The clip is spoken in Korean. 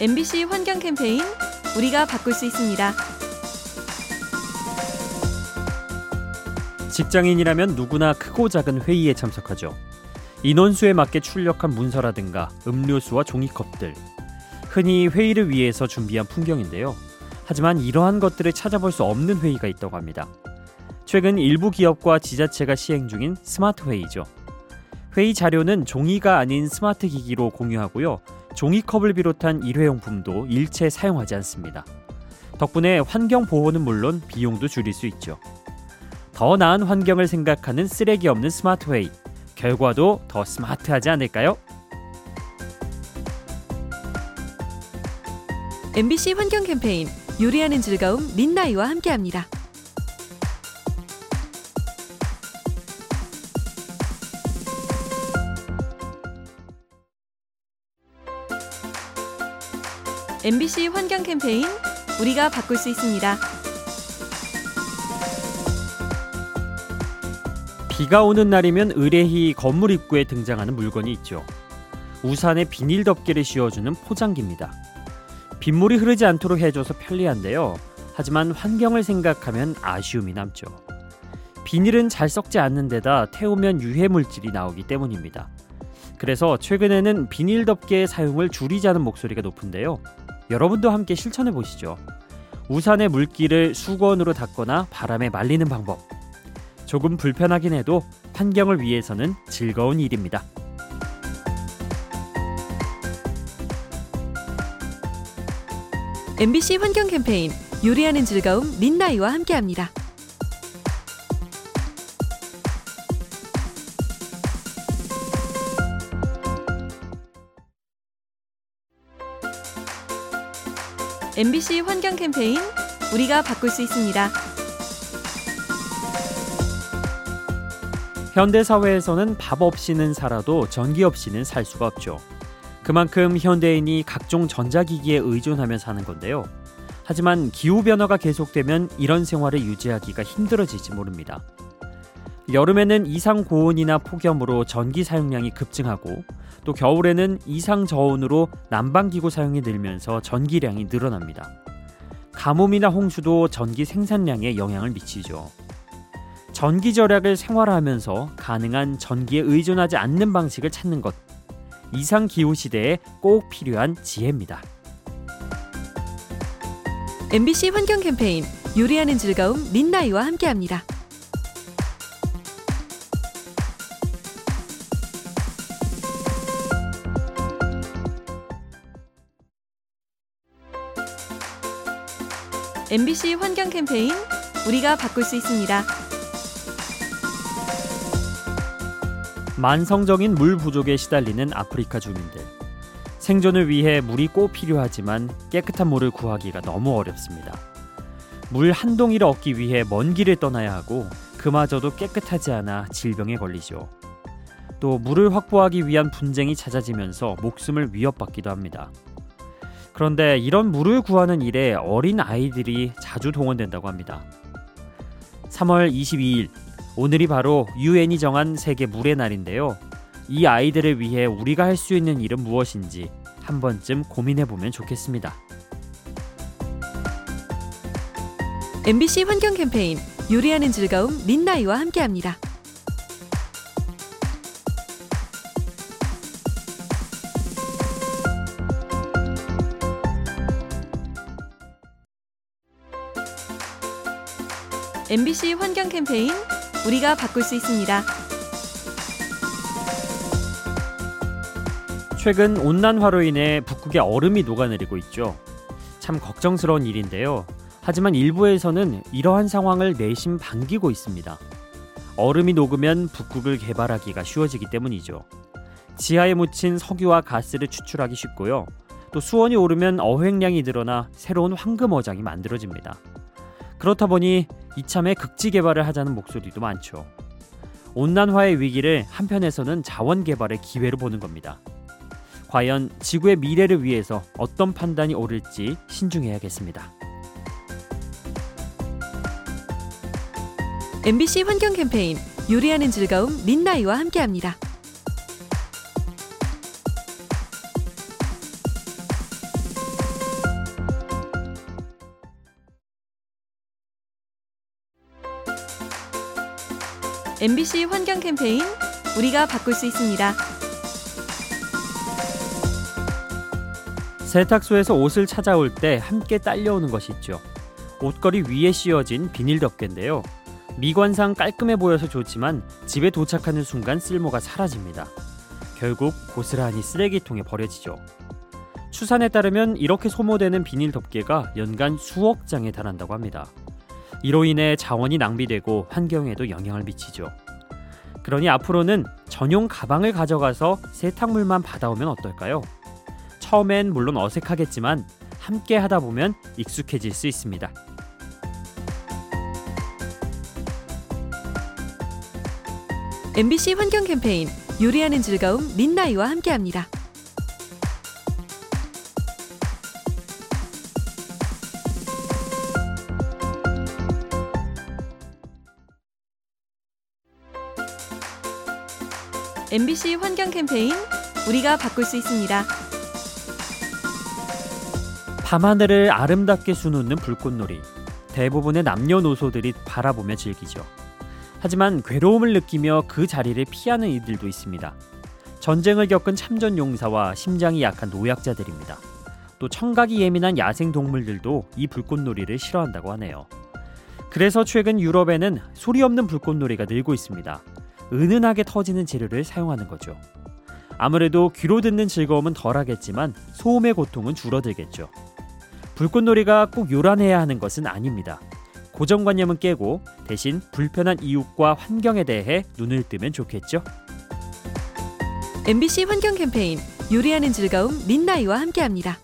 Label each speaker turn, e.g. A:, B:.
A: MBC 환경 캠페인 우리가 바꿀 수 있습니다.
B: 직장인이라면 누구나 크고 작은 회의에 참석하죠. 인원수에 맞게 출력한 문서라든가 음료수와 종이컵들. 흔히 회의를 위해서 준비한 풍경인데요. 하지만 이러한 것들을 찾아볼 수 없는 회의가 있다고 합니다. 최근 일부 기업과 지자체가 시행 중인 스마트 회의죠. 회의 자료는 종이가 아닌 스마트 기기로 공유하고요. 종이컵을 비롯한 일회용품도 일체 사용하지 않습니다. 덕분에 환경 보호는 물론 비용도 줄일 수 있죠. 더 나은 환경을 생각하는 쓰레기 없는 스마트 회의. 결과도 더 스마트하지 않을까요?
A: MBC 환경 캠페인 요리하는 즐거움 민나이와 함께합니다. MBC 환경 캠페인 우리가 바꿀 수 있습니다.
B: 비가 오는 날이면 의뢰히 건물 입구에 등장하는 물건이 있죠. 우산에 비닐 덮개를 씌워주는 포장기입니다. 빗물이 흐르지 않도록 해줘서 편리한데요. 하지만 환경을 생각하면 아쉬움이 남죠. 비닐은 잘 썩지 않는 데다 태우면 유해 물질이 나오기 때문입니다. 그래서 최근에는 비닐 덮개의 사용을 줄이자는 목소리가 높은데요. 여러분도 함께 실천해 보시죠. 우산의 물기를 수건으로 닦거나 바람에 말리는 방법. 조금 불편하긴 해도 환경을 위해서는 즐거운 일입니다.
A: MBC 환경 캠페인 요리하는 즐거움 민나이와 함께합니다. MBC 환경 캠페인 우리가 바꿀 수 있습니다.
B: 현대 사회에서는 밥 없이는 살아도 전기 없이는 살 수가 없죠. 그만큼 현대인이 각종 전자기기에 의존하며 사는 건데요. 하지만 기후 변화가 계속되면 이런 생활을 유지하기가 힘들어질지 모릅니다. 여름에는 이상 고온이나 폭염으로 전기 사용량이 급증하고 또 겨울에는 이상 저온으로 난방기구 사용이 늘면서 전기량이 늘어납니다. 가뭄이나 홍수도 전기 생산량에 영향을 미치죠. 전기 절약을 생활화하면서 가능한 전기에 의존하지 않는 방식을 찾는 것. 이상 기후 시대에 꼭 필요한 지혜입니다.
A: MBC 환경 캠페인 요리하는 즐거움 민나이와 함께합니다. MBC 환경 캠페인 우리가 바꿀 수 있습니다.
B: 만성적인 물 부족에 시달리는 아프리카 주민들. 생존을 위해 물이 꼭 필요하지만 깨끗한 물을 구하기가 너무 어렵습니다. 물 한 동이를 얻기 위해 먼 길을 떠나야 하고 그마저도 깨끗하지 않아 질병에 걸리죠. 또 물을 확보하기 위한 분쟁이 잦아지면서 목숨을 위협받기도 합니다. 그런데 이런 물을 구하는 일에 어린 아이들이 자주 동원된다고 합니다. 3월 22일 오늘이 바로 유엔이 정한 세계 물의 날인데요. 이 아이들을 위해 우리가 할 수 있는 일은 무엇인지 한 번쯤 고민해 보면 좋겠습니다.
A: MBC 환경 캠페인 요리하는 즐거움 민나이와 함께합니다. MBC 환경 캠페인 우리가 바꿀 수 있습니다.
B: 최근 온난화로 인해 북극의 얼음이 녹아내리고 있죠. 참 걱정스러운 일인데요. 하지만 일부에서는 이러한 상황을 내심 반기고 있습니다. 얼음이 녹으면 북극을 개발하기가 쉬워지기 때문이죠. 지하에 묻힌 석유와 가스를 추출하기 쉽고요. 또 수온이 오르면 어획량이 늘어나 새로운 황금 어장이 만들어집니다. 그렇다 보니 이참에 극지 개발을 하자는 목소리도 많죠. 온난화의 위기를 한편에서는 자원 개발의 기회로 보는 겁니다. 과연 지구의 미래를 위해서 어떤 판단이 옳을지 신중해야겠습니다.
A: MBC 환경 캠페인 요리하는 즐거움 민나이와 함께합니다. MBC 환경 캠페인 우리가 바꿀 수 있습니다.
B: 세탁소에서 옷을 찾아올 때 함께 딸려오는 것이 있죠. 옷걸이 위에 씌워진 비닐 덮개인데요. 미관상 깔끔해 보여서 좋지만 집에 도착하는 순간 쓸모가 사라집니다. 결국 고스란히 쓰레기통에 버려지죠. 추산에 따르면 이렇게 소모되는 비닐 덮개가 연간 수억 장에 달한다고 합니다. 이로 인해 자원이 낭비되고 환경에도 영향을 미치죠. 그러니 앞으로는 전용 가방을 가져가서 세탁물만 받아오면 어떨까요? 처음엔 물론 어색하겠지만 함께 하다 보면 익숙해질 수 있습니다.
A: MBC 환경 캠페인 요리하는 즐거움 민나이와 함께합니다. MBC 환경 캠페인 우리가 바꿀 수 있습니다.
B: 밤하늘을 아름답게 수놓는 불꽃놀이. 대부분의 남녀노소들이 바라보며 즐기죠. 하지만 괴로움을 느끼며 그 자리를 피하는 이들도 있습니다. 전쟁을 겪은 참전 용사와 심장이 약한 노약자들입니다. 또 청각이 예민한 야생 동물들도 이 불꽃놀이를 싫어한다고 하네요. 그래서 최근 유럽에는 소리 없는 불꽃놀이가 늘고 있습니다. 은은하게 터지는 재료를 사용하는 거죠. 아무래도 귀로 듣는 즐거움은 덜하겠지만 소음의 고통은 줄어들겠죠. 불꽃놀이가 꼭 요란해야 하는 것은 아닙니다. 고정관념은 깨고 대신 불편한 이웃과 환경에 대해 눈을 뜨면 좋겠죠.
A: MBC 환경 캠페인 요리하는 즐거움 민나이와 함께합니다.